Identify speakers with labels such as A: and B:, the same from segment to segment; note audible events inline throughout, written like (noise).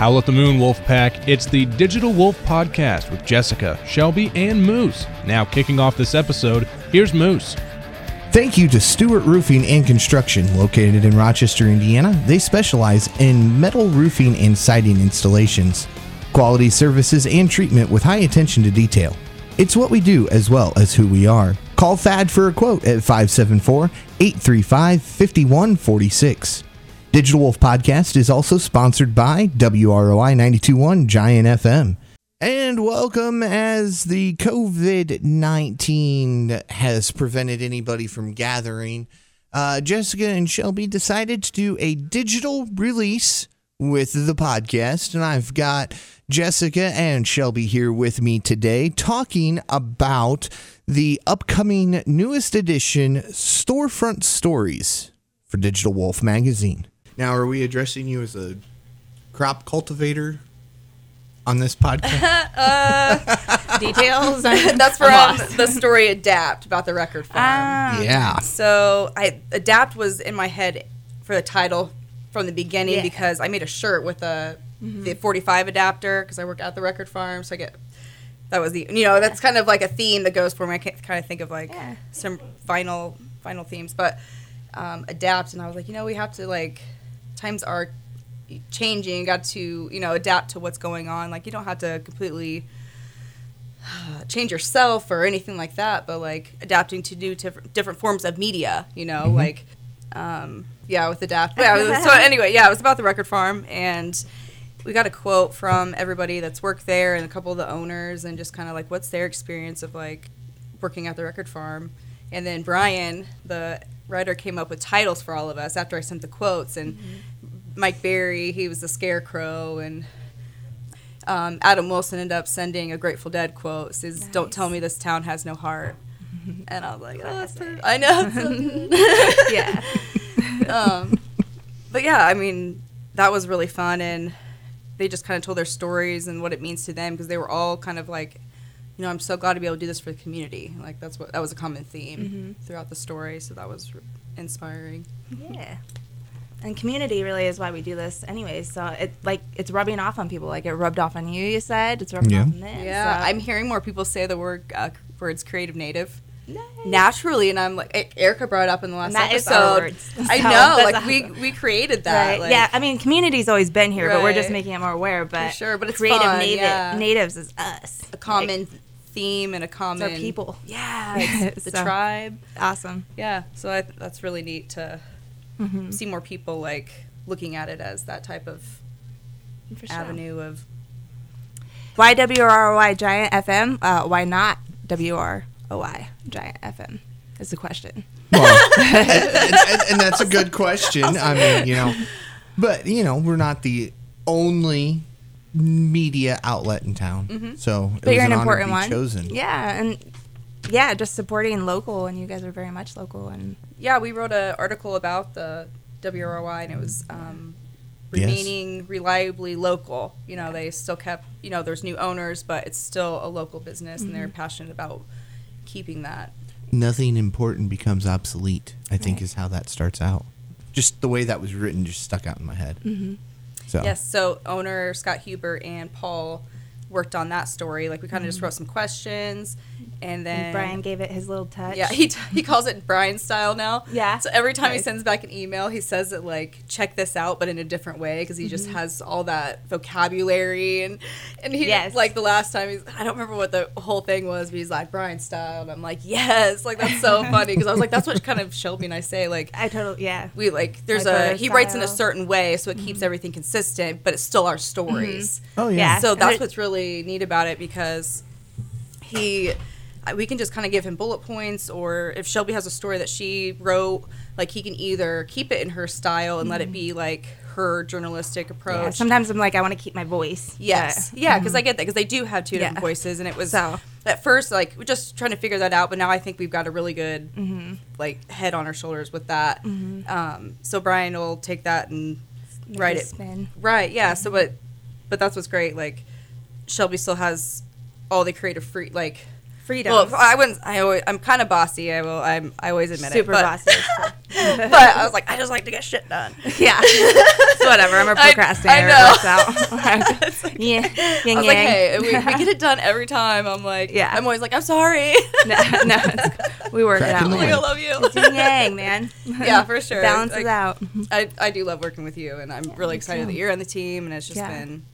A: Howl at the Moon Wolf Pack. It's the Digital Wolf Podcast with Jessica, Shelby, and Moose. Now, kicking off this episode, here's Moose.
B: Thank you to Stewart Roofing and Construction, located in Rochester, Indiana. They specialize in metal roofing and siding installations, quality services, and treatment with high attention to detail. It's what we do as well as who we are. Call FAD for a quote at 574 835 5146. Digital Wolf Podcast is also sponsored by WROI 921 Giant FM. And welcome as the COVID 19 has prevented anybody from gathering. Uh, Jessica and Shelby decided to do a digital release with the podcast. And I've got Jessica and Shelby here with me today talking about the upcoming newest edition Storefront Stories for Digital Wolf Magazine. Now, are we addressing you as a crop cultivator on this podcast? (laughs)
C: details. (laughs)
D: That's from the story Adapt about the record farm.
C: Ah.
B: yeah.
D: so I Adapt was in my head for the title from the beginning
C: Yeah.
D: because I made a shirt with a the 45 adapter because I work at the record farm, so I get that was the you know that's kind of like a theme that goes for me. I can kind of think of like
C: Yeah.
D: some final final themes, but um, adapt, and I was like, you know, we have to like times are changing. You got to you know adapt to what's going on. Like you don't have to completely uh, change yourself or anything like that, but like adapting to new different different forms of media. You know, like um, yeah, with adapt. Yeah. so (laughs) anyway, yeah, it was about the record farm and. We got a quote from everybody that's worked there and a couple of the owners, and just kind of like what's their experience of like working at the record farm. And then Brian, the writer, came up with titles for all of us after I sent the quotes. And Mike Barry, he was the scarecrow, and um, Adam Wilson ended up sending a Grateful Dead quote. Says, "Don't tell me this town has no heart." (laughs) And I was like, "Oh, I know." (laughs) (laughs)
C: yeah.
D: um, but yeah, I mean, that was really fun, and they just kind of told their stories and what it means to them because they were all kind of like, you know, I'm so glad to be able to do this for the community. Like that's what that was a common theme throughout the story, so that was r- inspiring.
C: Yeah. And community really is why we do this, anyways. So it like it's rubbing off on people. Like it rubbed off on you. You said it's rubbing
B: Yeah.
C: off on them.
D: Yeah,
C: so-
D: I'm hearing more people say the word uh, words creative native.
C: Nice.
D: naturally and i'm like erica brought it up in the last
C: And that is
D: episode
C: our words.
D: i know like we (laughs) we created that
C: Right.
D: like,
C: yeah, I mean, community's always been here, but we're just making it more aware. But
D: sure, but it's
C: creative
D: fun,
C: native,
D: yeah.
C: natives is us.
D: a common theme and a common
C: It's our people. (laughs)
D: yeah (laughs) it's the
C: So-
D: tribe
C: Awesome.
D: yeah so I, that's really neat to
C: Mm-hmm.
D: see more people like looking at it as that type of
C: sure.
D: avenue of
C: Why WROI Giant FM? Uh, why not WROI Giant FM? Is the question.
B: Well, and, (laughs) and- and- and that's a good question. I mean, you know, but you know, we're not the only media outlet in town, so it
C: But
B: was
C: you're an
B: honor to
C: important
B: be
C: one.
B: Chosen.
C: Yeah, and yeah, just supporting local, and you guys are very much local. And
D: yeah we wrote an article about the wroi and it was um,
B: Yes.
D: remaining reliably local you know they still kept you know there's new owners but it's still a local business and they're
C: Mm-hmm.
D: passionate about keeping that
B: Nothing important becomes obsolete. I think
C: Right.
B: is how that starts out. Just the way that was written just stuck out in my head. Mm-hmm. So.
D: Yes, so owner Scott Huber and Paul worked on that story. Like we kind of just mm. wrote some questions, and then
C: and Brian gave it his little touch.
D: Yeah, he, t- (laughs) he calls it Brian style now.
C: Yeah.
D: So every time he sends back an email, he says it like check this out, but in a different way because he just
C: Mm-hmm.
D: has all that vocabulary and and he
C: Yes.
D: like the last time he's I don't remember what the whole thing was, but he's like Brian style, and I'm like yes, like that's so (laughs) funny because I was like that's what kind of Shelby and I say like
C: I totally yeah.
D: we like there's
C: Like
D: a
C: our
D: he writes in a certain way so it keeps mm-hmm. everything consistent but it's still our mm-hmm. stories
B: oh yeah.
C: Yeah.
D: so that's what's really neat about it because he we can just kind of give him bullet points or if shelby has a story that she wrote like he can either keep it in her style and let it be like her journalistic approach
C: Mm-hmm. Yeah, sometimes I'm like I want to keep my voice.
D: Yes.
C: but-
D: Yeah, because I get that because they do have two different
C: Yeah.
D: voices, and it was
C: So-
D: at first like we're just trying to figure that out. But now I think we've got a really good
C: Mm-hmm.
D: like head on our shoulders with that. Um, so Brian will take that and
C: Make
D: write it.
C: spin.
D: Right. Yeah. So but but that's what's great. Like Shelby still has all the creative free like
C: Freedom.
D: Well, I wouldn't. I always, I'm kind of bossy. I will. I'm. I always admit
C: Super
D: it. but-
C: bossy. (laughs) (laughs)
D: but I was like, I just like to get shit done.
C: yeah. (laughs) So whatever. I'm a
D: I-
C: procrastinator.
D: I know.
C: It works out.
D: It's like-
C: yeah.
D: I
C: Yin
D: was like,
C: yang.
D: hey, we, we get it done every time. I'm like,
C: Yeah.
D: I'm always like, I'm sorry.
C: no, no, we work it
B: Cracking
C: out.
B: the
D: like, I
B: whip.
D: love you.
C: It's yin yang, man.
D: yeah, for sure.
C: Balances
D: Like,
C: out.
D: I, I do love working with you, and I'm really excited
C: too.
D: that you're on the team, and it's just
C: Yeah.
D: been.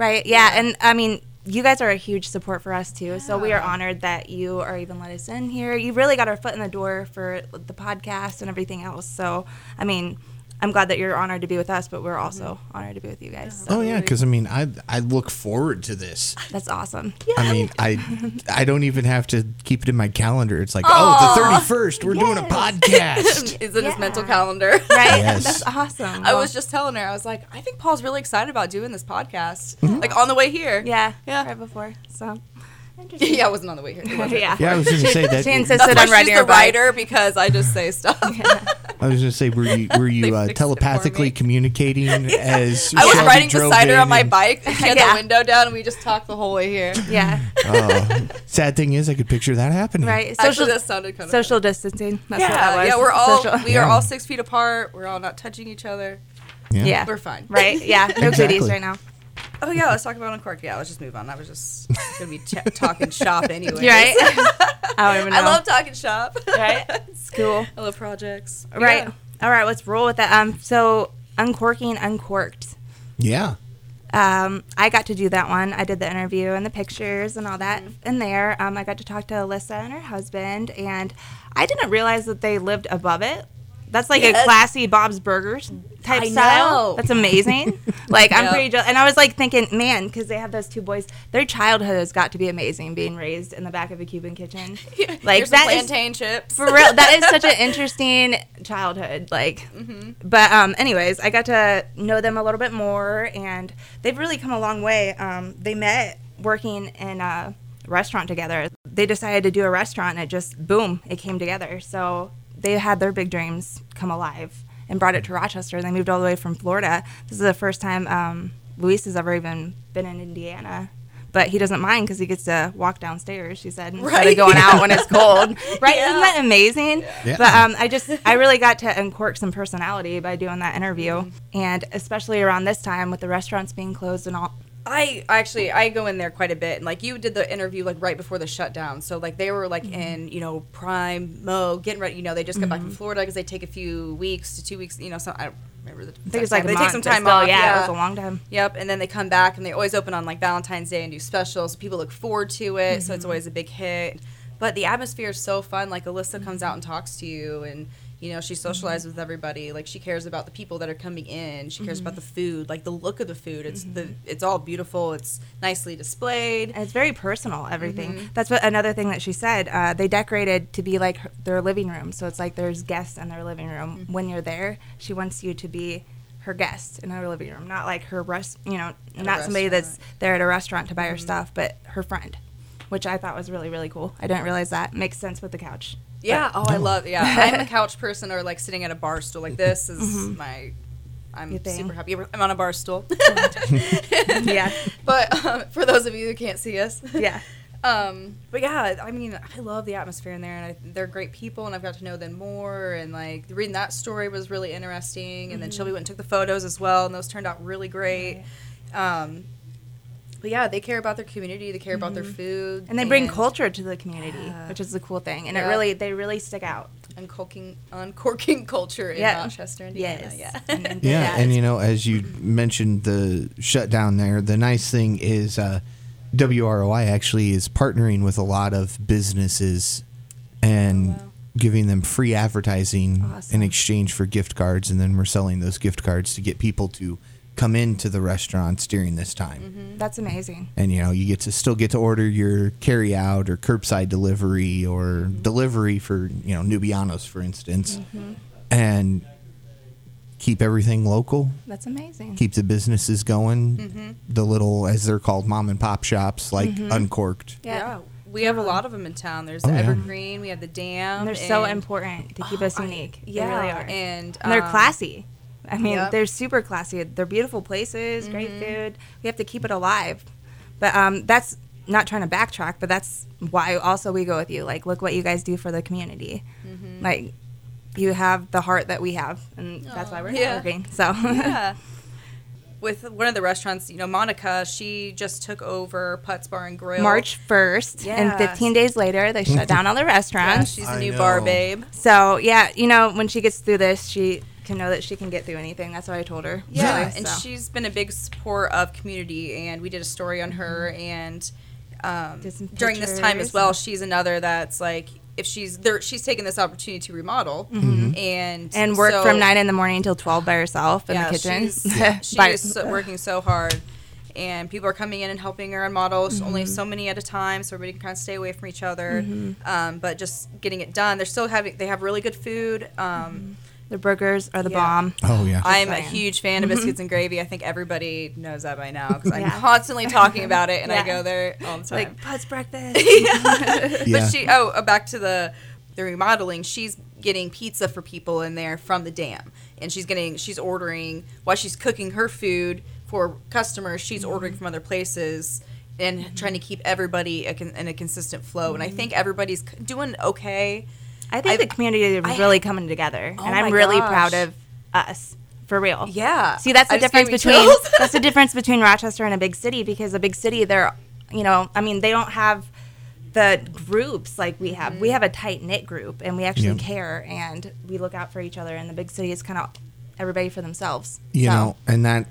C: Right. Yeah. And I mean, you guys are a huge support for us too. So we are honored that you are even let us in here. You really got our foot in the door for the podcast and everything else. So I mean, I'm glad that you're honored to be with us, but we're also mm-hmm. honored to be with you guys. So
B: Oh yeah, because I mean, I I look forward to this.
C: that's awesome. Yeah.
B: I mean, I I don't even have to keep it in my calendar. It's like, oh, the thirty first, we're doing a podcast. (laughs)
D: Is in his mental calendar. (laughs)
C: Right.
B: Yes.
C: That's awesome.
D: I
C: Well,
D: was just telling her, I was like, I think Paul's really excited about doing this podcast. Mm-hmm. Like on the way here.
C: yeah.
D: Yeah.
C: Right before. So. Interesting.
D: yeah, I wasn't on the way here. (laughs)
C: Yeah.
B: Yeah, I was going to say that.
C: She insisted
D: That's why
C: on
D: she's
C: riding
D: the
C: her bike.
D: writer because I just say stuff. (laughs)
B: I was going to say, were you were (laughs) you uh,
D: fixed it for
B: telepathically
D: me.
B: communicating as
D: I was
B: Shelby
D: riding
B: drove
D: beside her
B: in
D: on my
B: and-
D: bike. and She had
C: Yeah.
D: the window down, and we just talked the whole way here.
C: Yeah.
B: Oh, sad thing is, I could picture that happening.
C: Right.
D: Social,
C: Social
D: that sounded kind of
C: social distancing. That's
D: yeah,
C: what that was.
D: yeah. We're all
C: Social-
D: we are
B: Yeah.
D: all six feet apart. We're all not touching each other.
B: Yeah.
C: Yeah.
D: We're fine.
C: Right. Yeah. No
B: Exactly.
C: goodies right now.
D: Oh yeah, let's talk about Uncorked. Yeah, let's just move on. I was just gonna be (laughs) ch- talking shop anyway.
C: Right. (laughs) I don't even know.
D: I love talking shop.
C: Right. (laughs) It's cool.
D: I love projects.
C: Right.
D: Yeah.
C: All right. Let's roll with that. Um. So uncorking uncorked.
B: Yeah.
C: Um. I got to do that one. I did the interview and the pictures and all that in there. Um. I got to talk to Alyssa and her husband, and I didn't realize that they lived above it. That's like a classy Bob's Burgers type
D: I
C: style.
D: know.
C: That's amazing. (laughs) like I'm
D: Yeah.
C: pretty, jealous. and I was like thinking, man, because they have those two boys, their childhood has got to be amazing, being raised in the back of a Cuban kitchen. (laughs) Like
D: Here's
C: that is
D: plantain chips.
C: for real that is such an (laughs) interesting childhood like but um anyways i got to know them a little bit more and they've really come a long way um they met working in a restaurant together they decided to do a restaurant and it just boom it came together so they had their big dreams come alive and brought it to rochester they moved all the way from florida this is the first time um luis has ever even been in indiana but he doesn't mind because he gets to walk downstairs. She said instead
D: Right.
C: of going out when it's (laughs) cold. Right?
D: Yeah.
C: Isn't that amazing?
B: Yeah.
C: But um, I just I really got to uncork some personality by doing that interview, and especially around this time with the restaurants being closed and all.
D: I actually I go in there quite a bit, and like you did the interview like right before the shutdown, so like they were like
C: Mm-hmm.
D: in you know prime mode, getting ready. You know they just got back from Florida because they take a few weeks to two weeks. You know, so I don't remember the.
C: I think it's like
D: they take some time
C: still,
D: off.
C: Yeah, it was a long time.
D: Yep, and then they come back and they always open on like Valentine's Day and do specials. People look forward to it, so it's always a big hit. But the atmosphere is so fun. Like Alyssa comes out and talks to you, and you know she socializes with everybody. Like she cares about the people that are coming in. She cares about the food, like the look of the food. It's the it's all beautiful. It's nicely displayed.
C: And it's very personal. Everything.
D: Mm-hmm.
C: That's what another thing that she said. Uh, they decorated to be like her, their living room, so it's like there's guests in their living room.
D: Mm-hmm.
C: When you're there, she wants you to be her guest in her living room, not like her rest. You know,
D: At
C: not somebody.
D: Mm-hmm.
C: that's there at a restaurant to buy her stuff, but her friend. Which I thought was really, really cool. I didn't realize that. Makes sense with the couch.
D: Yeah. Oh, I love. Yeah, I'm a (laughs) couch person or like sitting at a bar stool. Like this is my. I'm super happy. I'm on a bar stool. (laughs) (laughs)
C: yeah.
D: but um, for those of you who can't see us,
C: Yeah.
D: Um, but yeah, I mean, I love the atmosphere in there, and I, they're great people, and I've got to know them more. And like reading that story was really interesting. And then Shelby went and took the photos as well, and those turned out really great. Um, but yeah, they care about their community. They care about their food,
C: And they bring culture to the community,
D: Yeah.
C: which is the cool thing. And it really, they really stick out.
D: uncorking, uncorking culture in
C: Yeah.
D: Rochester, Indiana.
C: Yes.
D: Yeah. (laughs)
C: And- and-
B: Yeah, and you know, as you mentioned the shutdown there, the nice thing is uh, WROI actually is partnering with a lot of businesses and
D: Oh, wow.
B: giving them free advertising in exchange for gift cards, and then we're selling those gift cards to get people to come into the restaurants during this time.
D: Mm-hmm.
C: That's amazing.
B: And you know, you get to still get to order your carry out or curbside delivery or delivery for you know Nubianos, for instance,
C: Mm-hmm.
B: and keep everything local
C: That's amazing.
B: keep the businesses going.
D: Mm-hmm.
B: The little, as they're called, mom and pop shops, like Uncorked.
C: Yeah.
D: Yeah. We have a lot of them in town. There's the
B: Oh, yeah.
D: Evergreen. We have the Dam.
C: And they're so important to keep us
D: Oh, I-
C: unique.
D: yeah,
C: They really are.
D: and
C: And they're
D: um,
C: classy. I mean,
D: Yep.
C: they're super classy. They're beautiful places, great
D: Mm-hmm.
C: food. We have to keep it alive. But um, that's not trying to backtrack, but that's why also we go with you. Like, look what you guys do for the community.
D: Mm-hmm.
C: Like, you have the heart that we have, and that's why we're
D: yeah.
C: working. So,
D: yeah. (laughs) With one of the restaurants, you know, Monica, she just took over Putz Bar and Grill.
C: March 1st, and 15 days later, they shut down all the (laughs)
D: Yeah,
C: restaurants.
D: she's
B: a
D: new
B: know.
D: bar babe.
C: So, yeah, you know, when she gets through this, she can know that she can get through anything. That's what I told her.
D: Yeah,
C: really,
D: and
C: so.
D: she's been a big support of community, and we did a story on her. And um, during this time as well, she's another that's like if she's there, she's taken this opportunity to remodel and
C: and work
D: so-
C: from 9 in the morning until 12 by herself in
D: yeah,
C: the kitchen.
D: She's, (laughs) she
C: By-
D: is so- working so hard. And people are coming in and helping her on models, only so many at a time, so everybody can kind of stay away from each other. Um, but just getting it done. They're still having, they have really good food. Um,
C: the burgers are the
D: Yeah.
C: bomb.
B: Oh yeah.
D: I'm a huge fan of biscuits and gravy. I think everybody knows that by now because I'm constantly talking about it, and I go there all the time.
C: Like, Putz breakfast. (laughs) (laughs)
B: Yeah.
D: But she, oh, uh, back to the the remodeling. She's getting pizza for people in there from the dam, and she's getting, she's ordering while she's cooking her food for customers. She's
C: Mm-hmm.
D: ordering from other places. And trying to keep everybody a con- in a consistent flow,
C: Mm-hmm.
D: and I think everybody's c- doing okay.
C: I think
D: I've-
C: the community is
D: I-
C: really coming together,
D: Oh
C: and I'm really
D: gosh.
C: proud of us for real.
D: Yeah.
C: See, that's the
D: I
C: difference between that's the difference between Rochester and a big city because a big city, they're, you know, I mean, they don't have the groups like we have.
D: Mm-hmm.
C: We have a tight knit group, and we actually
B: Yep.
C: care and we look out for each other. And the big city is kind of everybody for themselves.
B: you
C: So,
B: know, and that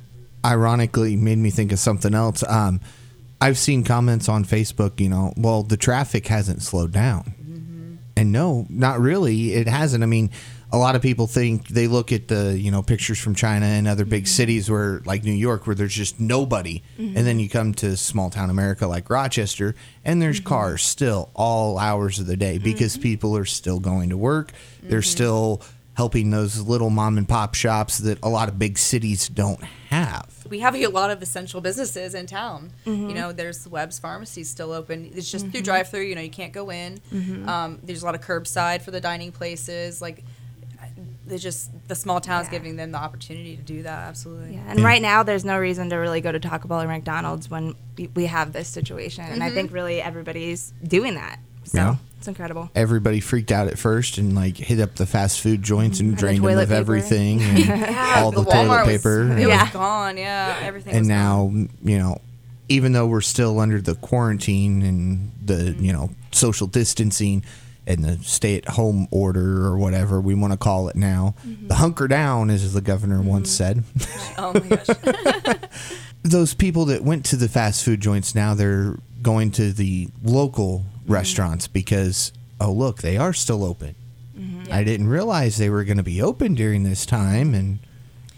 B: ironically made me think of something else. Um, I've seen comments on Facebook, you know, well, the traffic hasn't slowed down. And no, not really. It hasn't. I mean, a lot of people think they look at the, you know, pictures from China and other big mm-hmm. cities where, like New York, where there's just nobody. Mm-hmm. And then you come to small town America like Rochester, and there's mm-hmm. cars still all hours of the day because people are still going to work. They're still helping those little mom and pop shops that a lot of big cities don't have.
D: we have a lot of essential businesses in town.
C: Mm-hmm.
D: You know, there's Webb's Pharmacy still open. It's just through drive-through. You know, you can't go in.
C: Mm-hmm.
D: Um, there's a lot of curbside for the dining places. Like, there's just the small towns
C: Yeah.
D: giving them the opportunity to do that. Absolutely.
C: Yeah, and right now there's no reason to really go to Taco Bell or McDonald's when we- we have this situation, and I think really everybody's doing that. So
B: Yeah.
C: it's incredible.
B: Everybody freaked out at first and like hit up the fast food joints and mm-hmm.
C: the
B: drained them of
C: paper.
B: everything (laughs) and all the, toilet
D: Walmart
B: paper.
D: Was,
B: and-
D: it
C: Yeah.
D: was gone. Yeah, everything.
B: and
D: was
B: now
D: gone.
B: you know even though we're still under the quarantine and the mm-hmm. you know social distancing and the stay at home order or whatever we want to call it now mm-hmm. the hunker down as the governor once said (laughs)
D: oh my gosh. (laughs)
B: those people that went to the fast food joints now they're going to the local restaurants because oh look they are still open i didn't realize they were going to be open during this time and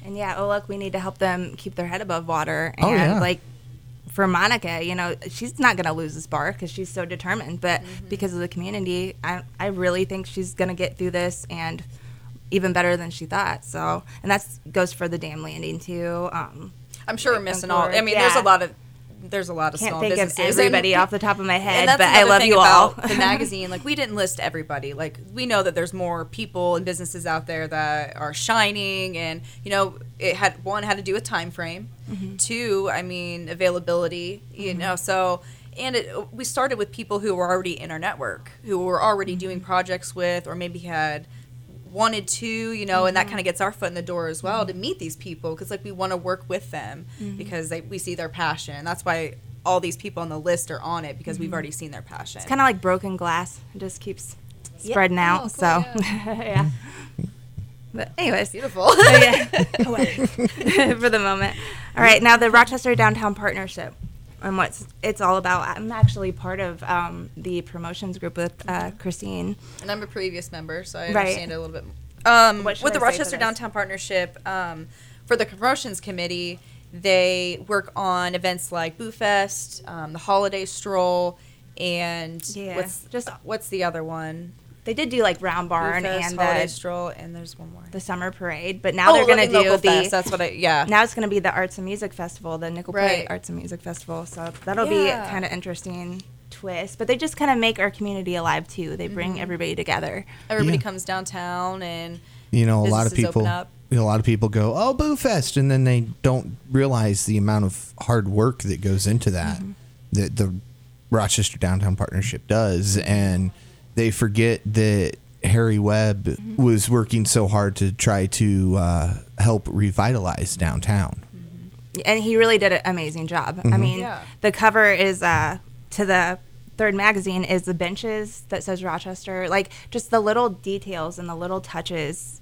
C: And yeah, oh look, we need to help them keep their head above water. And
B: Oh, yeah.
C: like for Monica, you know, she's not gonna lose this bar because she's so determined. But
D: Mm-hmm.
C: because of the community, I I really think she's gonna get through this and even better than she thought. So, and that goes for the dam landing too. Um,
D: I'm sure we're missing all. I
C: Concord,
D: mean, there's a lot of there's a lot of
C: can't
D: small
C: think of
D: businesses.
C: everybody
D: and- (laughs)
C: off the top of my head, but I love you all.
D: the (laughs) magazine. Like we didn't list everybody. Like we know that there's more people and businesses out there that are shining, and you know, it had one had to do with time frame.
C: Mm-hmm.
D: Two, I mean, availability. You know, so and it, we started with people who were already in our network, who were already doing
C: Mm-hmm.
D: projects with, or maybe had wanted to, you know, and that mm-hmm. kind of gets our foot in the door as well to meet these people because like we want to work with them mm-hmm. because they, we see their passion. That's why all these people on the list are on it because we've mm-hmm. already seen their passion.
C: It's kind of like broken glass. It just keeps
D: Yeah.
C: spreading
D: Oh,
C: out.
D: cool,
C: so, yeah. (laughs) But anyways,
D: beautiful. (laughs)
C: Oh, yeah. (laughs) for the moment. All right, now the Rochester Downtown Partnership and what's it's all about. I'm actually part of um, the promotions group with uh, Christine.
D: and I'm a previous member, so I
C: Right.
D: understand it a little bit. Um, with the
C: I for
D: Rochester? Downtown Partnership, um, for the promotions committee, they work on events like Boo Fest, um, the Holiday Stroll, and
C: Yeah,
D: what's
C: just-
D: what's the other one?
C: They did do like Round Barn
D: Fest,
C: and
D: Holiday
C: the,
D: Stroll, and there's one more.
C: the summer parade, but now
D: oh,
C: they're going to do the
D: Fest. That's what I yeah.
C: now it's going to be the Arts and Music Festival, the Nickel Plate Arts and Music Festival. So that'll
D: Yeah.
C: be kind of interesting twist. But they just kind of make our community alive too. They bring
D: Mm-hmm.
C: everybody together.
D: Everybody
B: Yeah.
D: comes downtown and
B: you know a lot of people you know, a lot of people go oh boo fest and then they don't realize the amount of hard work that goes into that
C: Mm-hmm.
B: the the Rochester Downtown Partnership does, and they forget that Harry Webb was working so hard to try to uh, help revitalize downtown.
C: and he really did an amazing job.
B: Mm-hmm.
C: I mean,
D: Yeah.
C: the cover is uh, to the third magazine is the benches that says Rochester, like just the little details and the little touches.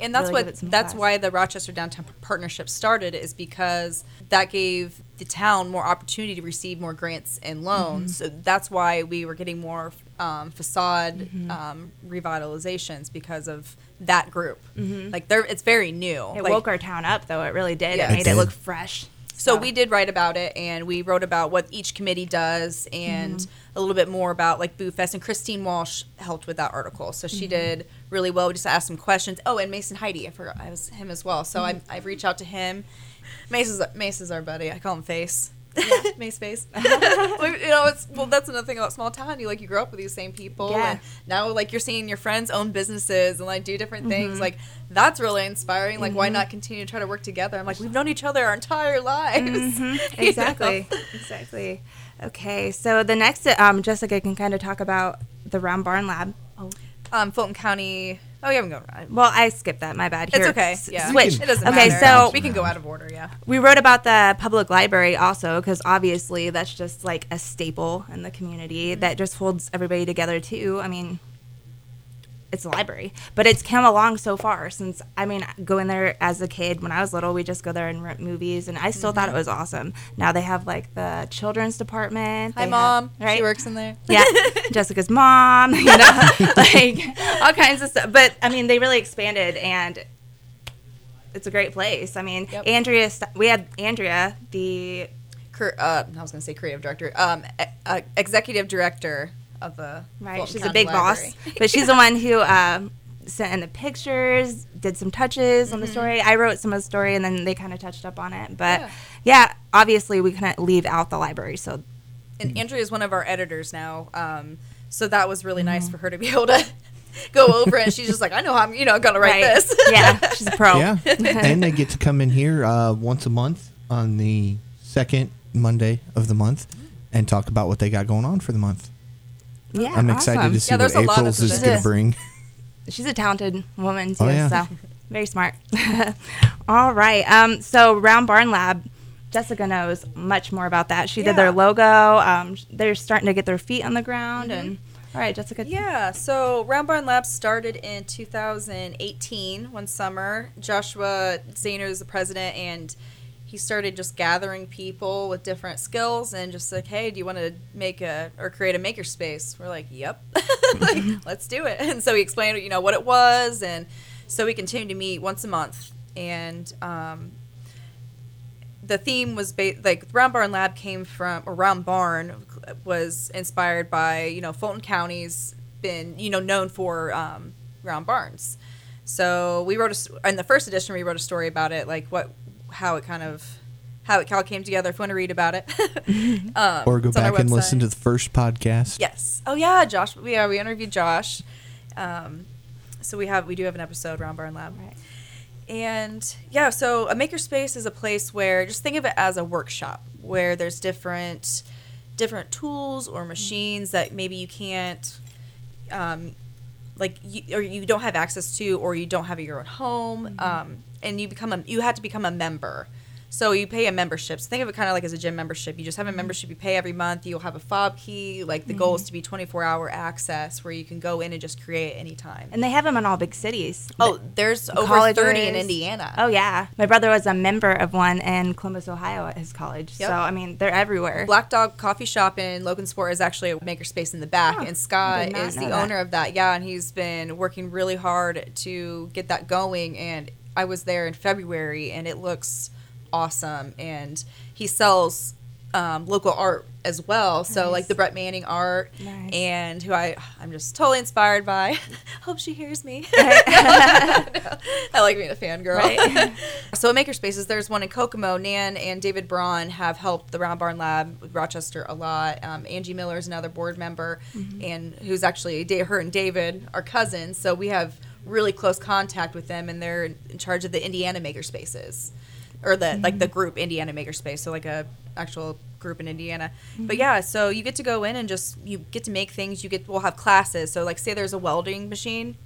D: and that's
C: really
D: what that's
C: class.
D: why the Rochester Downtown Partnership started is because that gave the town more opportunity to receive more grants and loans.
C: Mm-hmm.
D: So that's why we were getting more um, facade
C: Mm-hmm.
D: um, revitalizations because of that group. Like they're it's very new.
C: Mm-hmm. It
D: Like,
C: woke our town up, though. It really did.
D: Yeah.
C: It
D: It
C: made it,
B: did.
C: look fresh.
D: So we did write about it, and we wrote about what each committee does, and
C: Mm-hmm.
D: a little bit more about like Boo Fest. And Christine Walsh helped with that article, so
C: Mm-hmm.
D: she did really well. We just asked some questions. Oh, and Mason Heidi, I forgot I was him as well. So
C: Mm-hmm.
D: I I reached out to him. Mace is Mace is our buddy. I call him Face. (laughs) Mace Face. (laughs) you know, it's well. That's another thing about small town. You like you grow up with these same people,
C: Yeah.
D: and now like you're seeing your friends own businesses and like do different
C: Mm-hmm.
D: things. Like that's really inspiring. Like why not continue to try to work together? I'm like we've known each other our entire lives. (laughs) Know?
C: exactly exactly okay so the next um, jessica can kind of talk about the round barn lab oh
D: Um, Fulton County. Oh, we haven't gone. Right.
C: well i skipped that my bad Here, It's
D: okay.
C: s-
D: Yeah,
C: switch
D: It doesn't
C: okay
D: matter.
C: so
D: we can go out of order. Yeah.
C: we wrote about the public library also because obviously that's just like a staple in the community
D: Mm-hmm.
C: that just holds everybody together too i mean it's a library but it's come along so far since i mean going there as a kid when i was little we just go there and rent movies and i still thought it was awesome now they have like the children's department
D: Mm-hmm. Hi,
C: they
D: mom.
C: have- right
D: She works in there. (laughs)
C: yeah, Jessica's mom, (laughs) you know, (laughs) like all kinds of stuff. But I mean, they really expanded, and it's a great place. I mean,
D: Yep.
C: Andrea, we had Andrea, the
D: Cur- uh, I was going to say creative director. Um, uh, executive director of the.
C: right,
D: Fulton
C: she's a big
D: Library.
C: boss, (laughs) but she's the one who um, sent in the pictures, did some touches on the story. I wrote some of the story, and then they kind of touched up on it. But
D: Yeah.
C: yeah. obviously, we couldn't leave out the library, so
D: and Andrea is one of our editors now. Um, so that was really
C: Mm-hmm.
D: nice for her to be able to (laughs) go over it. She's just like, I know how I'm, you know, gonna write
C: right,
D: this. (laughs)
C: yeah, she's a pro.
B: Yeah, and they get to come in here uh, once a month on the second Monday of the month and talk about what they got going on for the month.
C: Yeah,
B: I'm excited
C: awesome.
B: to see
D: Yeah,
B: what
D: there's a lot of
B: April's is going to bring. (laughs)
C: she's a talented woman too.
B: Oh, yeah.
C: So very smart. (laughs) All right. Um. So Round Barn Lab. Jessica knows much more about that. She did their logo. Um, they're starting to get their feet on the ground. And all right, Jessica.
D: Yeah, so Round Barn Labs started in 2018, one summer. Joshua Zahner is the president, and he started just gathering people with different skills and just like, hey, do you want to make a or create a makerspace? We're like, yep, (laughs) like, (laughs) let's do it. And so he explained, you know, what it was, and so we continued to meet once a month, and um, the theme was ba- like Round Barn Lab came from or Round Barn was inspired by you know Fulton County's been you know known for um, round barns. So we wrote a in the first edition we wrote a story about it like what how it kind of how it all came together. If you want to read about it, (laughs) (laughs) um,
B: Or go
D: it's on our
B: back and listen to the first podcast.
D: Yes. Oh yeah, Josh. Yeah, we interviewed Josh. Um, so we have we do have an episode Round Barn Lab.
C: Right.
D: And yeah, so a makerspace is a place where just think of it as a workshop where there's different different tools or machines that maybe you can't um, like you, or you don't have access to or you don't have your own home um, and you become a you have to become a member so you pay a membership so think of it kind of like as a gym membership you just have a membership you pay every month you'll have a fob key like the goal is mm-hmm. to be 24 hour access where you can go in and just create anytime
C: And they have them in all big cities.
D: oh there's over
C: colleges.
D: 30 in indiana
C: Oh yeah, my brother was a member of one in Columbus, Ohio, at his college.
D: Yep.
C: So I mean, they're everywhere.
D: Black Dog Coffee Shop in Logansport is actually a makerspace in the back,
C: Huh.
D: and Scott is the
C: that.
D: owner of that. Yeah, and he's been working really hard to get that going. And I was there in February, and it looks awesome. And he sells um, local art as well. So like the Brett Manning art,
C: Nice.
D: and who I I'm just totally inspired by. (laughs) Hope she hears me. (laughs) (laughs) I like being a fangirl.
C: Right.
D: so at Makerspaces, there's one in Kokomo. Nan and David Braun have helped the Round Barn Lab with Rochester a lot. Um, Angie Miller is another board member, and who's actually her and David are cousins. So we have really close contact with them, and they're in charge of the Indiana Makerspaces, or the like the mm-hmm. group Indiana Makerspace. So like a actual group in Indiana. Mm-hmm. But yeah, so you get to go in and just you get to make things. You get we'll have classes. So like say there's a welding machine,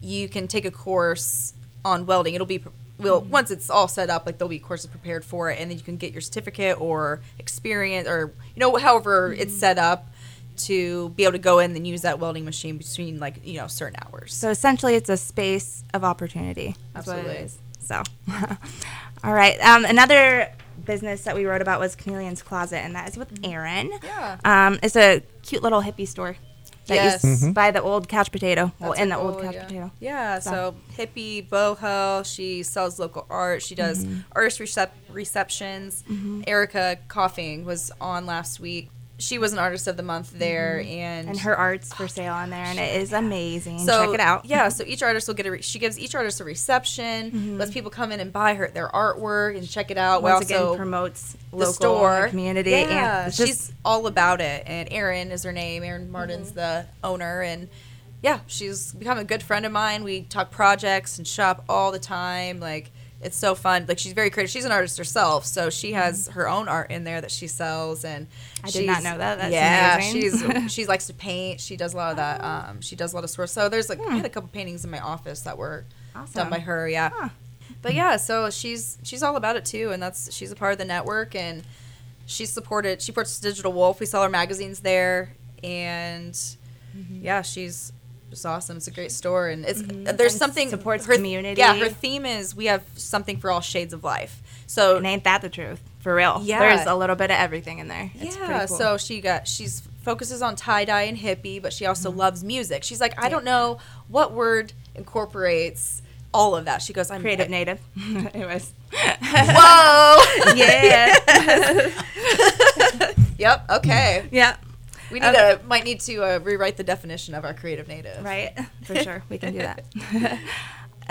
D: you can take a course on welding. It'll be well mm-hmm. once it's all set up, like there'll be courses prepared for it, and then you can get your certificate or experience or you know however it's set up to be able to go in and use that welding machine between like you know certain hours.
C: So essentially, it's a space of opportunity.
D: Absolutely.
C: It is. So, (laughs) all right. Um, another business that we wrote about was Chameleon's Closet, and that is with Erin.
D: Yeah.
C: Um, it's a cute little hippie store. That
D: Yes.
C: used to buy the old couch potato. Well, in
D: her
C: the old couch
D: yeah.
C: potato.
D: Yeah,
C: So-
D: so hippie boho. She sells local art. She does
C: Mm-hmm.
D: artist recep- receptions. Erica Coughing was on last week. She was an artist of the month there, and
C: Mm-hmm. And her art's for sale on there, and it is amazing.
D: so
C: Check it out.
D: Yeah, so each artist will get a. Re- she gives each artist a reception. Lets people come in and buy her their artwork and check it out. We
C: Mm-hmm. Once
D: also
C: again, promotes
D: the
C: local
D: store
C: community.
D: Yeah,
C: and it's
D: she's all about it. And Erin is her name. Erin Martin's
C: Mm-hmm.
D: the owner, and yeah, she's become a good friend of mine. We talk projects and shop all the time. Like it's so fun. Like she's very creative. She's an artist herself, so she has her own art in there that she sells. And
C: Mm-hmm. I did not know that. That's
D: yeah,
C: amazing.
D: she's (laughs) she likes to paint. She does a lot of that. Um, she does a lot of stores. So there's like I had a couple paintings in my office that were
C: Hmm. Awesome.
D: done by her. Yeah.
C: Huh.
D: But yeah, so she's she's all about it too, and that's she's a part of the network, and she's supported. She supports Digital Wolf. We sell our magazines there, and
C: Mm-hmm.
D: yeah, she's just awesome. It's a great store, and it's there's
C: Mm-hmm. And
D: something
C: supports
D: her,
C: community.
D: Yeah, her theme is we have something for all shades of life. So
C: and ain't that the truth? For real.
D: Yeah.
C: There's a little bit of everything in there. It's
D: yeah,
C: cool.
D: so she got she's focuses on tie dye and hippie, but she also
C: Mm-hmm.
D: loves music. She's like, I don't know what word incorporates all of that. She goes, I'm
C: creative native. (laughs) Anyways.
D: Whoa. (laughs)
C: yeah. (laughs)
D: yep. Okay.
C: yeah.
D: We need
C: Okay.
D: to might need to uh, rewrite the definition of our creative native.
C: Right. (laughs) For sure. We can do that.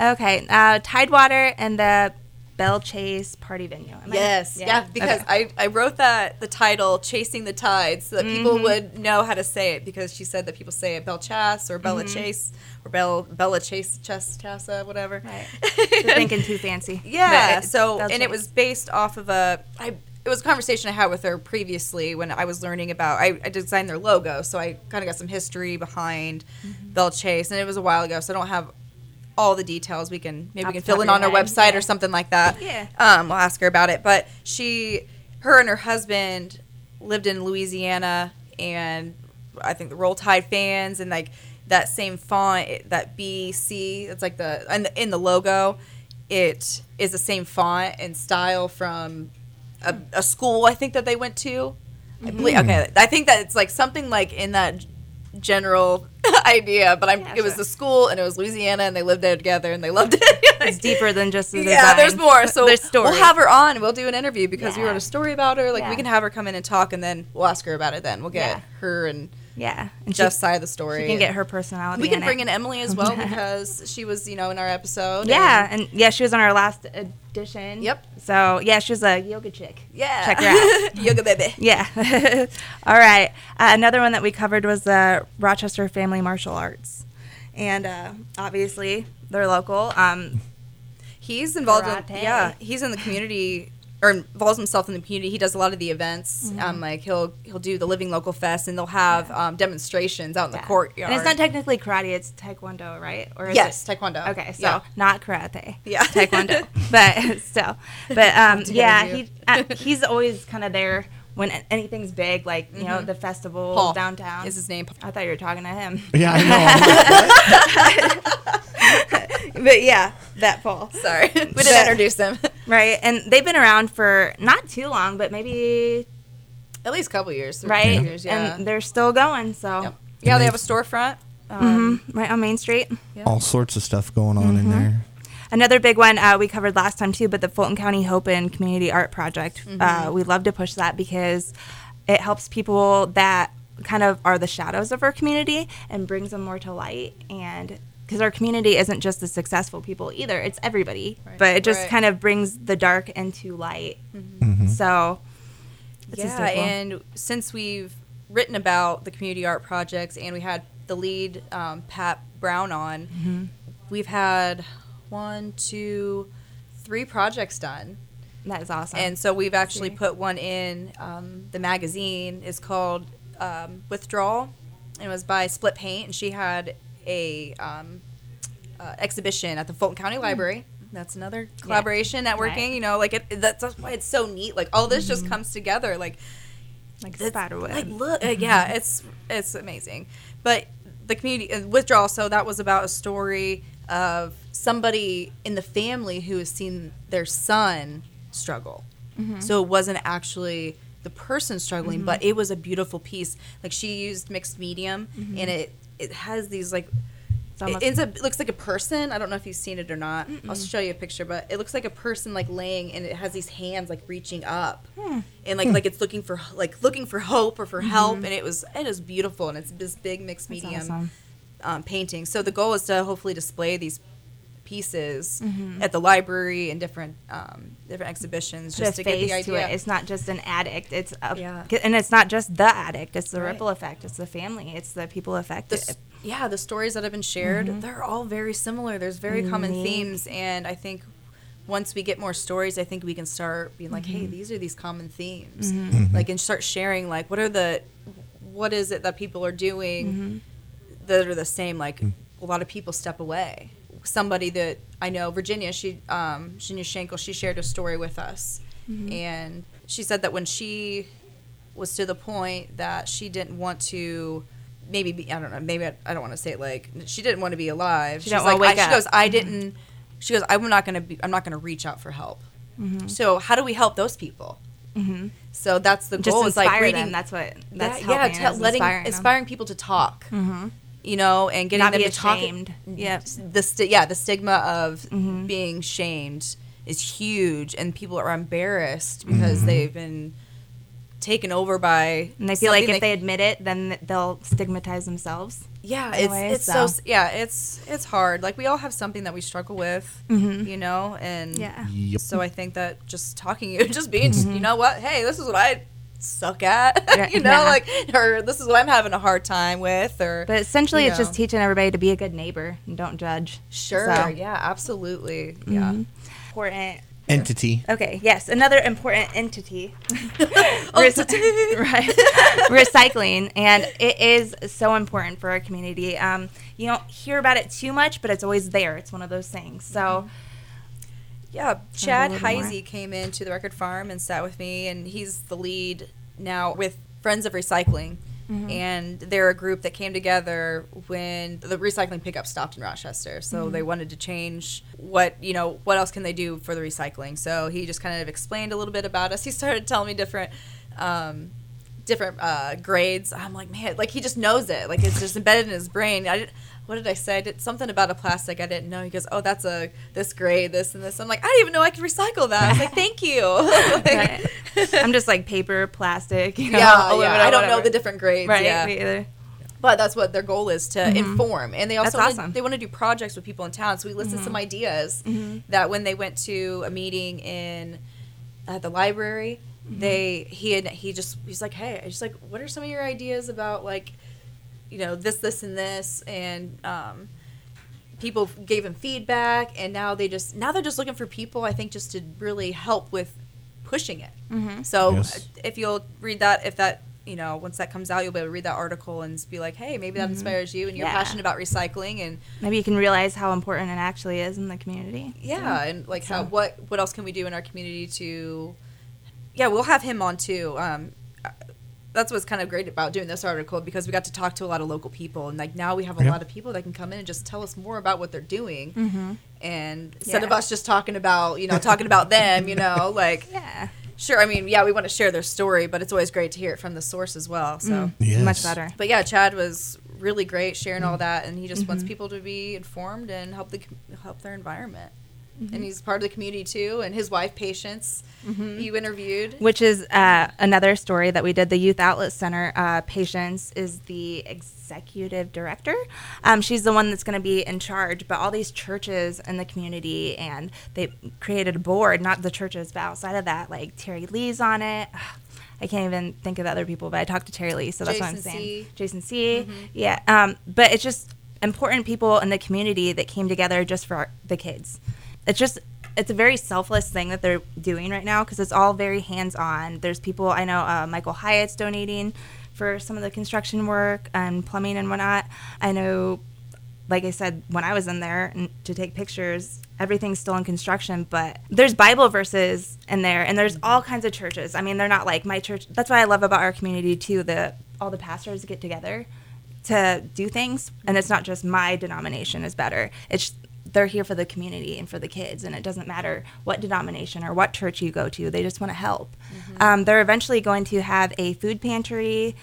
C: (laughs) okay. Uh, Tidewater and the Bell Chase Party Venue. Am
D: Yes. Yeah. because
C: Okay.
D: I, I wrote that the title "Chasing the Tide" so that
C: Mm-hmm.
D: people would know how to say it because she said that people say it Bell Chas or Bella Chase or Bell Bella Chase Chess Chassa whatever.
C: Right. (laughs) Thinking too fancy.
D: Yeah. So, and it was based off of a. I, it was a conversation I had with her previously when I was learning about. I, I designed their logo, so I kind of got some history behind
C: Mm-hmm.
D: Bell Chase, and it was a while ago, so I don't have all the details. We can maybe we can fill in on our website
C: yeah.
D: or something like that.
C: Yeah.
D: Um, we'll ask her about it. But she, her and her husband lived in Louisiana, and I think the Roll Tide fans and like that same font, that BC, it's like the and in the logo, it is the same font and style from a, a school I think that they went to. I believe, mm. okay, I think that it's like something like in that general (laughs) idea, but I'm,
C: Yeah,
D: it was
C: sure.
D: the school and it was Louisiana and they lived there together and they loved it. (laughs)
C: It's deeper than just the
D: Yeah, there's more. So
C: there's story.
D: we'll have her on. We'll do an interview because we wrote a story about her. Like
C: Yeah.
D: we can have her come in and talk, and then we'll ask her about it. Then we'll get
C: Yeah.
D: her and
C: yeah. And she,
D: Jeff's side of the story.
C: she can get her personality.
D: We can
C: in
D: bring
C: it.
D: in Emily as well because she was, you know, in our episode.
C: Yeah,
D: and-
C: and yeah, she was on our last edition.
D: Yep.
C: So yeah, she's a yoga chick.
D: yeah.
C: Check her out. (laughs)
D: Yoga baby. (laughs)
C: Yeah. (laughs) All right. Uh, another one that we covered was the Rochester Family Martial Arts, and uh, obviously they're local. Um,
D: He's involved in yeah. He's in the community or involves himself in the community. He does a lot of the events.
C: Mm-hmm.
D: Um, like he'll he'll do the Living Local Fest, and they'll have um, demonstrations out in
C: yeah.
D: the courtyard.
C: And it's not technically karate; it's taekwondo, right? Or is
D: yes,
C: It?
D: taekwondo.
C: Okay, so
D: Yeah.
C: not karate.
D: Yeah. (laughs)
C: taekwondo, (laughs) but still, but um, yeah, he uh, he's always kind of there when anything's big, like you know the festival
D: Paul
C: downtown.
D: is his name.
C: I thought you were talking to him,
B: Yeah, I know. (laughs)
C: but yeah, that Paul.
D: Sorry, we didn't
C: But-
D: introduce him.
C: Right, and they've been around for not too long, but maybe
D: At least a couple years. three
C: right,
D: Years, yeah.
C: and they're still going. So,
D: Yep. Yeah, they have a storefront. Um,
C: Mhm, right on Main Street.
B: All sorts of stuff going on in there.
C: Another big one uh, we covered last time too, but the Fulton County Hope and Community Art Project. Uh, we love to push that because it helps people that kind of are the shadows of our community and brings them more to light. And because our community isn't just the successful people either, it's everybody.
D: Right.
C: But it just
D: Right.
C: kind of brings the dark into light. So, it's just
D: yeah,
C: so cool.
D: and since we've written about the community art projects and we had the lead um, Pat Brown on,
C: Mm-hmm.
D: we've had one, two, three projects done.
C: That is awesome.
D: And so we've actually put one in um, the magazine. is called um, Withdrawal. It was by Split Paint, and she had a um, uh, exhibition at the Fulton County Library. That's another collaboration, networking.
C: Hmm. Right. Mm-hmm.
D: You know, like it, that's, that's why it's so neat. Like all this just comes together. Like
C: like
D: it's-
C: spiderweb.
D: Like look, uh, yeah, it's it's amazing. But the community uh, withdrawal. So that was about a story of somebody in the family who has seen their son struggle. So it wasn't actually the person struggling, but it was a beautiful piece. Like she used mixed medium, and it it has these like. It ends up it looks like a person. I don't know if you've seen it or not. I'll show you a picture, but it looks like a person like laying, and it has these hands like reaching up,
C: Hmm.
D: and like like it's looking for like looking for hope or for help, and it was it is beautiful, and it's this big mixed
C: Mm-hmm.
D: Medium
C: awesome.
D: um, painting. So the goal is to hopefully display these pieces
C: Mm-hmm.
D: at the library and different um, different exhibitions,
C: Put a
D: just to get
C: face
D: the
C: to
D: idea.
C: it. It's not just an addict. It's a,
D: Yeah.
C: and it's not just the addict. It's the
D: Right.
C: ripple effect. It's the family. It's the people
D: the,
C: affected.
D: s- yeah, the stories that have been shared, mm-hmm. they're all very similar. There's very common themes, and I think once we get more stories, I think we can start being like, hey, mm-hmm. these are these common themes, mm-hmm. like, and start sharing like, what are the, what is it that people are doing that are the same? Like, mm. a lot of people step away. Somebody that I know, Virginia, she, um, Virginia Schenkel, she shared a story with us, and she said that when she was to the point that she didn't want to maybe be I don't know maybe I, I don't want to say it like she didn't want to be alive
C: She
D: She's
C: don't
D: like
C: wake
D: I,
C: up.
D: she goes I didn't she goes I'm not gonna be I'm not gonna reach out for help so how do we help those people
C: Mhm.
D: so that's the
C: Just
D: goal is
C: inspire
D: like reading
C: them. That's what. That's
D: yeah, yeah
C: is
D: letting
C: inspiring,
D: inspiring people to talk
C: Mhm.
D: You know and getting
C: Not
D: them
C: be
D: to talk
C: ashamed. Yep.
D: the sti- yeah the stigma of
C: Mhm.
D: being shamed is huge and people are embarrassed because they've been taken over by
C: And they feel like if they admit it, then they'll stigmatize themselves.
D: yeah it's
C: way,
D: it's so.
C: so.
D: yeah it's it's hard like we all have something that we struggle with
C: Mhm.
D: you know and
C: Yeah.
B: Yep.
D: so i think that just talking you (laughs) just being you know what hey this is what i suck at (laughs)
C: Yeah,
D: you know
C: yeah.
D: like or this is what i'm having a hard time with or
C: But essentially,
D: You
C: it's just teaching everybody to be a good neighbor and don't judge.
D: sure
C: So,
D: yeah absolutely yeah
C: mhm. Important.
B: Entity.
C: Okay. Yes. Another important entity. (laughs)
D: Entity. (laughs)
C: right. Recycling, and it is so important for our community. Um, you don't hear about it too much, but it's always there. It's one of those things. So.
D: Yeah, Chad. Heisey came into the Record Farm and sat with me, and he's the lead now with Friends of Recycling.
C: Mm-hmm.
D: And they're a group that came together when the recycling pickup stopped in Rochester. So
C: Mm-hmm.
D: they wanted to change what, you know, what else can they do for the recycling. So he just kind of explained a little bit about us. He started telling me different um, different uh, grades. I'm like, man, like he just knows it. Like it's just embedded in his brain. I didn't. what did I say? I did something about a plastic I didn't know. He goes, oh, that's a this grade, this and this. I'm like, I didn't even know I could recycle that. I was like, (laughs) thank you. Like- (laughs)
C: I'm just like paper, plastic. You know,
D: yeah, yeah. I don't know the different grades.
C: Right.
D: Yeah.
C: Me either.
D: But that's what their goal is to mm-hmm. inform, and they also
C: awesome.
D: they want to do projects with people in town. So we listed some mm-hmm. ideas mm-hmm. that when they went to a meeting in at the library, they he had he just he's like, hey, I just like, what are some of your ideas about like, you know, this, this, and this, and um, people gave him feedback, and now they just now they're just looking for people. I think just to really help with pushing it.
C: Mm-hmm.
D: So
B: Yes.
D: uh, if you'll read that, if that you know, once that comes out, you'll be able to read that article and be like, hey, maybe that inspires you, and you're
C: Mm-hmm. Yeah.
D: passionate about recycling, and
C: Maybe you can realize how important it actually is in the community.
D: yeah, and like how what what else can we do in our community to, yeah, we'll have him on too. Um, that's what's kind of great about doing this article because we got to talk to a lot of local people, and like now we have a
B: Yeah.
D: lot of people that can come in and just tell us more about what they're doing,
C: Mm-hmm.
D: and instead of us just talking about you know (laughs) talking about them, you know, (laughs) like
C: Yeah.
D: sure, I mean, yeah, we want to share their story, but it's always great to hear it from the source as well. So.
B: Yes.
C: Much better.
D: But yeah, Chad was really great sharing
C: Mm-hmm.
D: all that, and he just wants people to be informed and help the help their environment.
C: Mm-hmm.
D: And he's part of the community too. And his wife, Patience,
C: Mm-hmm.
D: you interviewed.
C: Which is uh, another story that we did. The Youth Outlet Center, uh, Patience is the executive director. Um, she's the one that's going to be in charge. But all these churches in the community, and they created a board, not the churches, but outside of that, like Terry Lee's on it. (sighs) I can't even think of the other people, but I talked to Terry Lee, so that's what I'm
D: Jason
C: saying.
D: C.
C: Jason C. Yeah. Um, but it's just important people in the community that came together just for our, the kids. It's just it's a very selfless thing that they're doing right now because it's all very hands-on. There's people I know. Uh, Michael Hyatt's donating for some of the construction work and plumbing and whatnot. I know, like I said, when I was in there and to take pictures, everything's still in construction, but there's Bible verses in there, and there's all kinds of churches. I mean, they're not like my church. That's what I love about our community too. The all the pastors get together to do things, and it's not just my denomination is better. It's they're here for the community and for the kids, and it doesn't matter what denomination or what church you go to. They just want to help. Um, they're eventually going to have a food pantry,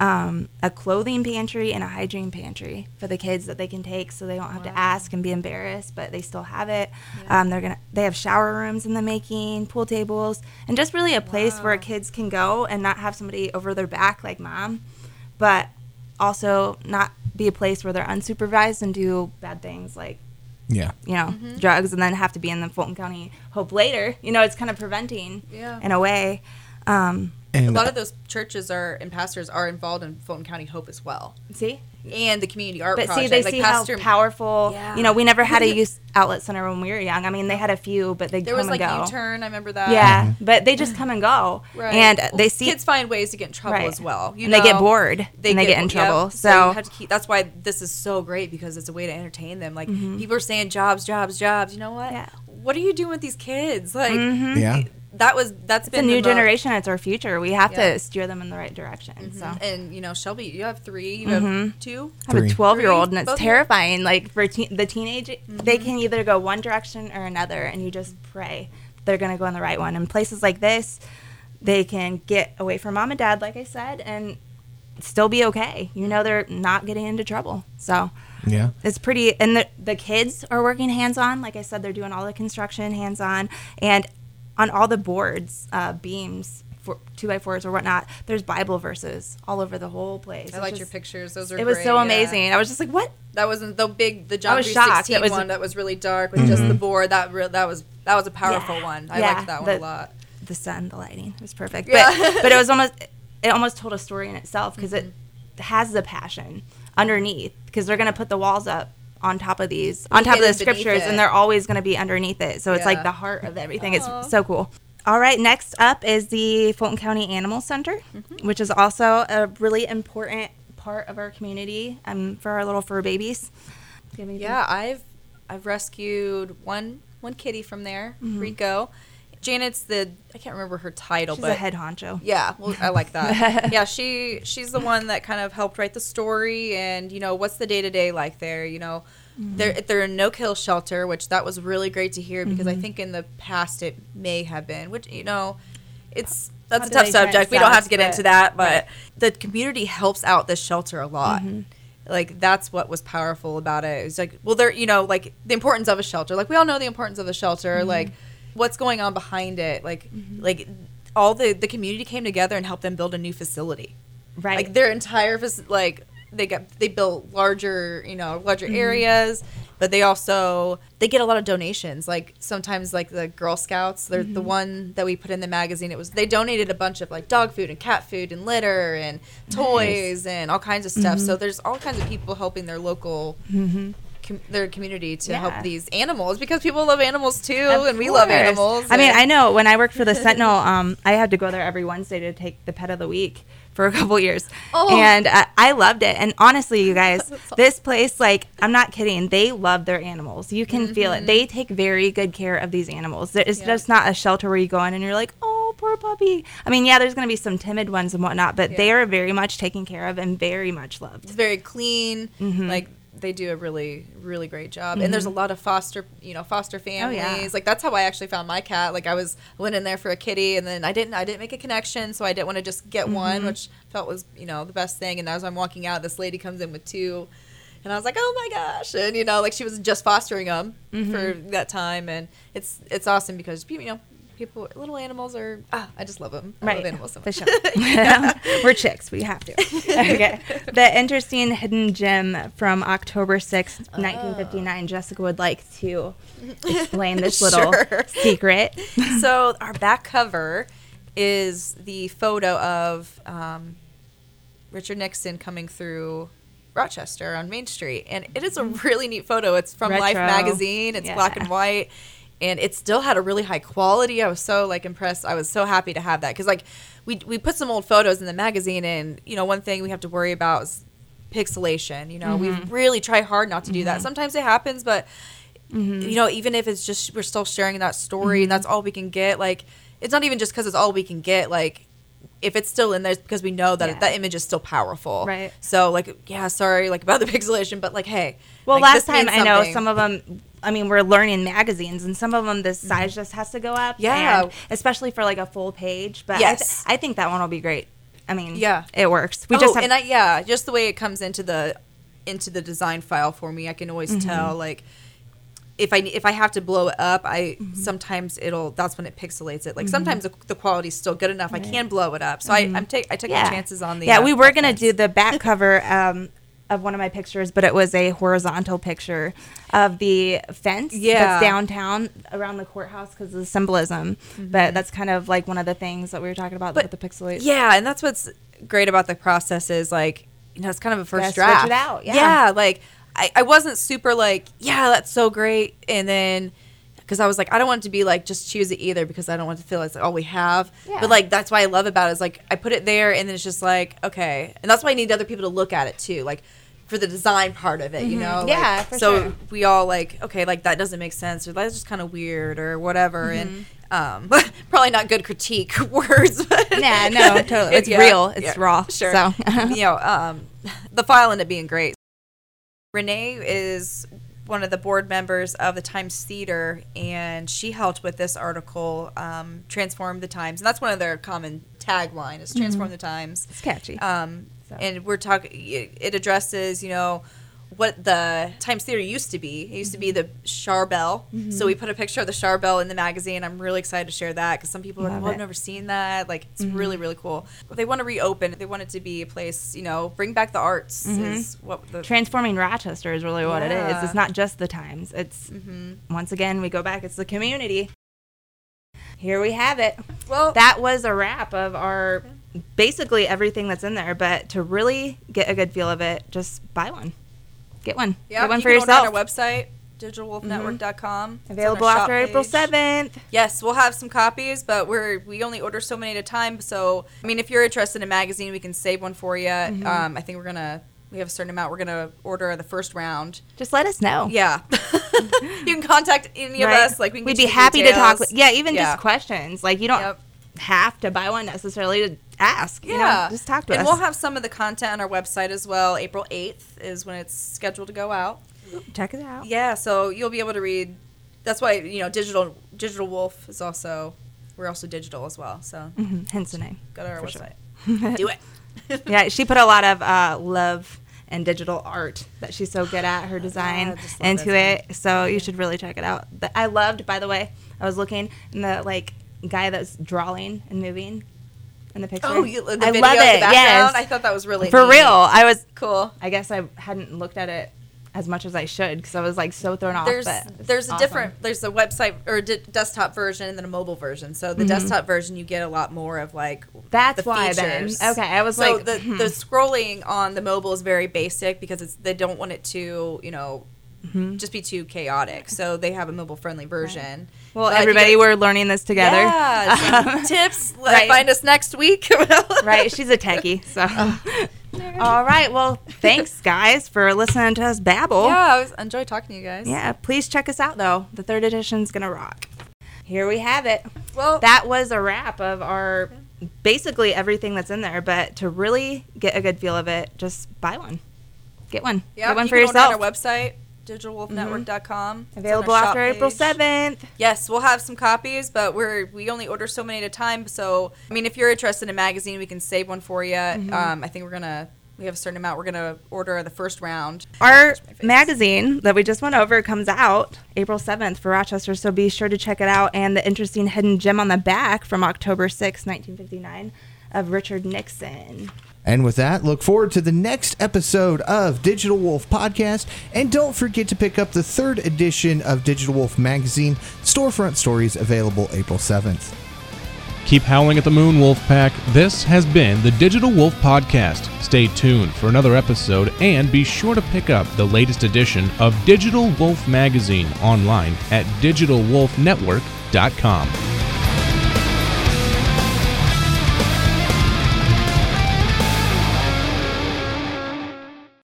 C: um, a clothing pantry, and a hygiene pantry for the kids that they can take, so they don't have to ask and be embarrassed, but they still have it. Um, they're gonna they have shower rooms in the making, pool tables, and just really a place where kids can go and not have somebody over their back like mom, but also not be a place where they're unsupervised and do bad things like
B: Yeah.
C: you know drugs and then have to be in the Fulton County Hope later. You know, it's kind of preventing
D: Yeah.
C: in a way. Um,
B: And
D: a lot of those churches are and pastors are involved in Fulton County Hope as well,
C: see,
D: and the community art
C: but see, they
D: like
C: see
D: Pastor,
C: how powerful.
D: Yeah.
C: You know, we never had a youth outlet center when we were young. I mean, they had a few, but they go.
D: there
C: come
D: was like
C: and go.
D: U-turn. I remember that.
C: Yeah, but they just come and go,
D: Right.
C: and they see
D: kids find ways to get in trouble
C: right.
D: as well. You
C: and they get
D: know?
C: bored, and they get in
D: yep.
C: trouble.
D: So,
C: So,
D: you have to keep. That's why this is so great because it's a way to entertain them. Like
C: Mhm.
D: people are saying jobs, jobs, jobs. You know what?
C: Yeah.
D: What are you doing with these kids? Like
C: Mhm.
B: Yeah.
D: That was that's
C: it's a
D: been
C: new
D: the mo-
C: generation. It's our future. We have
D: Yeah.
C: to steer them in the right direction.
D: Mhm.
C: So.
D: And you know, Shelby, you have three. You have two.
C: I have a 12 year old, and it's
D: Both of you?
C: terrifying. Like for teen the teenage, they
D: Mhm.
C: can either go one direction or another, and you just pray they're going to go in the right one. In places like this, they can get away from mom and dad, like I said, and still be okay. You know, they're not getting into trouble. So
B: yeah.
C: it's pretty, and the, the kids are working hands on. Like I said, they're doing all the construction hands on, and on all the boards, uh, beams. For two by fours or whatnot, there's Bible verses all over the whole place.
D: I
C: It's
D: liked your pictures. Those are.
C: It was
D: great,
C: so
D: yeah.
C: amazing. I was just like, "What?
D: That wasn't the big, the John
C: was
D: three
C: shocked.
D: sixteen
C: was-
D: one that was really dark with just the board. That re- that was that was a powerful
C: Yeah.
D: one. I
C: Yeah,
D: liked that one a lot.
C: the sun, the lighting. It was perfect.
D: Yeah.
C: But but it was (laughs) almost it almost told a story in itself because
D: Mm-hmm.
C: it has the passion underneath because they're gonna put the walls up on top of these on top of the scriptures and they're always gonna be underneath it. So it's like the heart of everything.
D: Aw.
C: It's so cool. All right, next up is the Fulton County Animal Center,
D: Mm-hmm.
C: which is also a really important part of our community um, for our little fur babies. Give me the-
D: Yeah, I've I've rescued one one kitty from there, Rico. Janet's the I can't remember her title,
C: she's
D: but
C: a head honcho.
D: Yeah, well, I like that. (laughs) yeah, she she's the one that kind of helped write the story, and you know what's the day to day like there. You know, mm-hmm. they're they're a no kill shelter, which that was really great to hear because I mm-hmm. think in the past it may have been, which you know, it's that's
C: How
D: a tough
C: they try it
D: subject. We don't have to get
C: but-
D: into that, but
C: right.
D: the community helps out this shelter a lot. Mm-hmm. Like that's what was powerful about it. It's like, well, there, you know, like the importance of a shelter. Like we all know the importance of a shelter. Like what's going on behind it. Like, mm-hmm. like all the the community came together and helped them build a new facility.
C: Right.
D: Like their entire like they got they built larger you know larger mm-hmm. areas, but they also they get a lot of donations. Like sometimes like the Girl Scouts, they're the mm-hmm. one that we put in the magazine. It was they donated a bunch of like dog food and cat food and litter and toys and all kinds of stuff. So there's all kinds of people helping their local. Com- their community to
C: Yeah.
D: help these animals because people love animals too,
C: Of
D: and we love animals.
C: I mean, I know when I worked for the Sentinel, um, I had to go there every Wednesday to take the pet of the week for a couple years,
D: Oh.
C: and I, I loved it. And honestly, you (laughs) guys, this place, like, I'm not kidding, they love their animals. You can feel
D: Mm-hmm.
C: it. They take very good care of these animals. It's
D: Yeah.
C: just not a shelter where you go in and you're like, oh, poor puppy. I mean, yeah, there's going to be some timid ones and whatnot, but they are very much taken care of and very much loved.
D: it's very clean.
C: Mhm.
D: Like they do a really really great job. And there's a lot of foster you know foster families.
C: Mm-hmm. Oh, yeah.
D: Like that's how I actually found my cat. Like I was went in there for a kitty, and then I didn't I didn't make a connection, so I didn't want to just get
C: Mm-hmm.
D: one, which felt was you know the best thing. And as I'm walking out, this lady comes in with two. And I was like, "Oh my gosh!" And you know, like she was just fostering them
C: Mm-hmm.
D: for that time, and it's it's awesome because you know, people, little animals are. Ah, I just love them. I love animals so
C: For
D: much.
C: sure. (laughs) (laughs) We're chicks. We have to. Okay. (laughs) The interesting hidden gem from October 6th, 1959. Jessica would like to explain this little
D: Sure.
C: secret.
D: so our back cover is the photo of um, Richard Nixon coming through Rochester on Main Street, and it is a really neat photo. It's from Life
C: Mm-hmm.
D: Magazine. It's
C: Yeah.
D: black and white, and it still had a really high quality. I was so like impressed. I was so happy to have that because like we we put some old photos in the magazine, and you know one thing we have to worry about is pixelation. You know, we mm-hmm. really try hard not to do that. Mm-hmm. Sometimes it happens, but mm-hmm. you know, even if it's just we're still sharing that story and that's all we can get, like it's not even just because it's all we can get, like. If it's still in there, it's because we know that
C: Yeah.
D: that image is still powerful.
C: Right.
D: So, like, yeah, sorry, like about the (laughs) pixelation, but like, hey.
C: Well,
D: like,
C: last time I know some of them. I mean, we're learning magazines, and some of them the size just has to go up.
D: Yeah.
C: and especially for like a full page. But
D: Yes.
C: I, th- I think that one will be great. I mean,
D: Yeah.
C: it works. We
D: oh,
C: just have
D: and I yeah, just the way it comes into the into the design file for me, I can always
C: Mm-hmm.
D: tell like if I if I have to blow it up, I
C: Mm-hmm.
D: sometimes it'll that's when it pixelates it. Like sometimes the, the quality's still good enough, I can blow it up. So I I'm take I took
C: Mm-hmm. yeah.
D: my chances on the
C: yeah.
D: uh,
C: we were gonna
D: fence.
C: do the back cover um, of one of my pictures, but it was a horizontal picture of the fence
D: Yeah.
C: that's downtown around the courthouse because of the symbolism. But that's kind of like one of the things that we were talking about
D: Mm-hmm. But
C: with the pixelate.
D: Yeah, and that's what's great about the process is like you know it's kind of a first
C: Gotta switch
D: draft.
C: it out, yeah.
D: like I, I wasn't super like yeah that's so great, and then because I was like I don't want it to be like just choose it either because I don't want to feel like it's all we have.
C: Yeah.
D: But like that's why I love about it is like I put it there and then it's just like okay, and that's why I need other people to look at it too, like. For the design part of it, you know,
C: Mm-hmm. Yeah,
D: Like, so
C: sure.
D: we all like, okay, like that doesn't make sense, or that's just kind of weird, or whatever, and um, (laughs) probably not good critique (laughs) words. But
C: Yeah, no, totally. It's (laughs)
D: Yeah,
C: real. It's
D: yeah,
C: raw.
D: Sure.
C: So.
D: you know, um, the file ended up being great. Renee is one of the board members of the Times Theater, and she helped with this article, um, "Transform the Times," and that's one of their common tagline is "Transform the Times."
C: It's catchy.
D: Um,
C: So.
D: And we're talking. It addresses, you know, what the Times Theater used to be. It used to be the Charbel. So mm-hmm. we put a picture of the Charbel in the magazine. I'm really excited to share that because some people are like, "Well, oh,
C: I've
D: never seen that." Like, it's mm-hmm. really, really cool. They want to reopen. They want it to be a place, you know, bring back the arts. Mm-hmm. Is what the
C: transforming Rochester is really what it is.
D: Yeah.
C: It's not just the times. It's once again we go back. It's the community. Here we have it.
D: well.
C: That was a wrap of our basically everything that's in there. But to really get a good feel of it, just buy one. Get one.
D: yeah,
C: get one
D: you
C: for
D: can
C: yourself.
D: on our website, digitalwolfnetwork.com. Our
C: Available after April seventh.
D: Yes, we'll have some copies, but we're we only order so many at a time. So, I mean, if you're interested in a magazine, we can save one for you.
C: Mm-hmm.
D: Um, I think we're gonna we have a certain amount. We're gonna order the first round.
C: Just let us know.
D: Yeah, (laughs) you can contact any of
C: Right?
D: us. Like we can
C: We'd
D: get
C: be happy to talk. With, yeah, even
D: Yeah.
C: just questions. Like you don't
D: Yep.
C: Have to buy one necessarily to ask. you know?
D: Yeah,
C: just talk to
D: and
C: us.
D: And we'll have some of the content on our website as well. April eighth is when it's scheduled to go out.
C: Check it out.
D: Yeah, so you'll be able to read. That's why you know digital digital wolf is also we're also digital as well. So
C: Mhm, Hence the name.
D: go to our
C: For sure.
D: website. (laughs) Do it. (laughs)
C: yeah, she put a lot of uh, love and digital art that she's so good at her (sighs) design
D: love
C: into it. So you should really check it out. But I loved, by the way, I was looking in the like guy that's drawing and moving in the picture.
D: Oh, you, the
C: I
D: video
C: love it.
D: background.
C: Yes,
D: I thought that was really
C: for
D: neat.
C: real. I was.
D: cool.
C: I guess I hadn't looked at it as much as I should because I was like so thrown off.
D: There's there's a different there's a website or a d- desktop version and then a mobile version. So the desktop version you get a lot more of like
C: Mm-hmm. That's
D: the
C: why then. Okay, I was
D: so
C: like,
D: the
C: hmm.
D: the scrolling on the mobile is very basic because it's they don't want it to you know
C: Mm-hmm.
D: just be too chaotic. So they have a mobile friendly version.
C: Well,
D: But
C: everybody, we're learning this together.
D: Yeah, (laughs) some tips.
C: Right.
D: Find us next week. (laughs)
C: right? She's a techie. So, (laughs) all right. Well, thanks, guys, for listening to us babble.
D: Yeah, I was enjoy talking to you guys.
C: Yeah, please check us out though. The third edition's gonna rock. Here we have it.
D: Well,
C: That was a wrap of our basically everything that's in there. But to really get a good feel of it, just buy one. Get one.
D: yeah,
C: get one
D: you
C: for
D: can order
C: yourself.
D: on our website, digitalwolfnetwork.com. Our
C: Available after April seventh.
D: Yes, we'll have some copies, but we're we only order so many at a time. So, I mean, if you're interested in a magazine, we can save one for you.
C: Mm-hmm.
D: Um, I think we're gonna we have a certain amount. We're gonna order the first round.
C: Our magazine that we just went over comes out April 7th for Rochester, so be sure to check it out. And the interesting hidden gem on the back from October 6, 1959, of Richard Nixon.
B: And with that, look forward to the next episode of Digital Wolf Podcast. And don't forget to pick up the third edition of Digital Wolf Magazine, Storefront Stories, available April 7th.
A: Keep howling at the moon, Wolf Pack. This has been the Digital Wolf Podcast. Stay tuned for another episode and be sure to pick up the latest edition of Digital Wolf Magazine online at digitalwolfnetwork.com.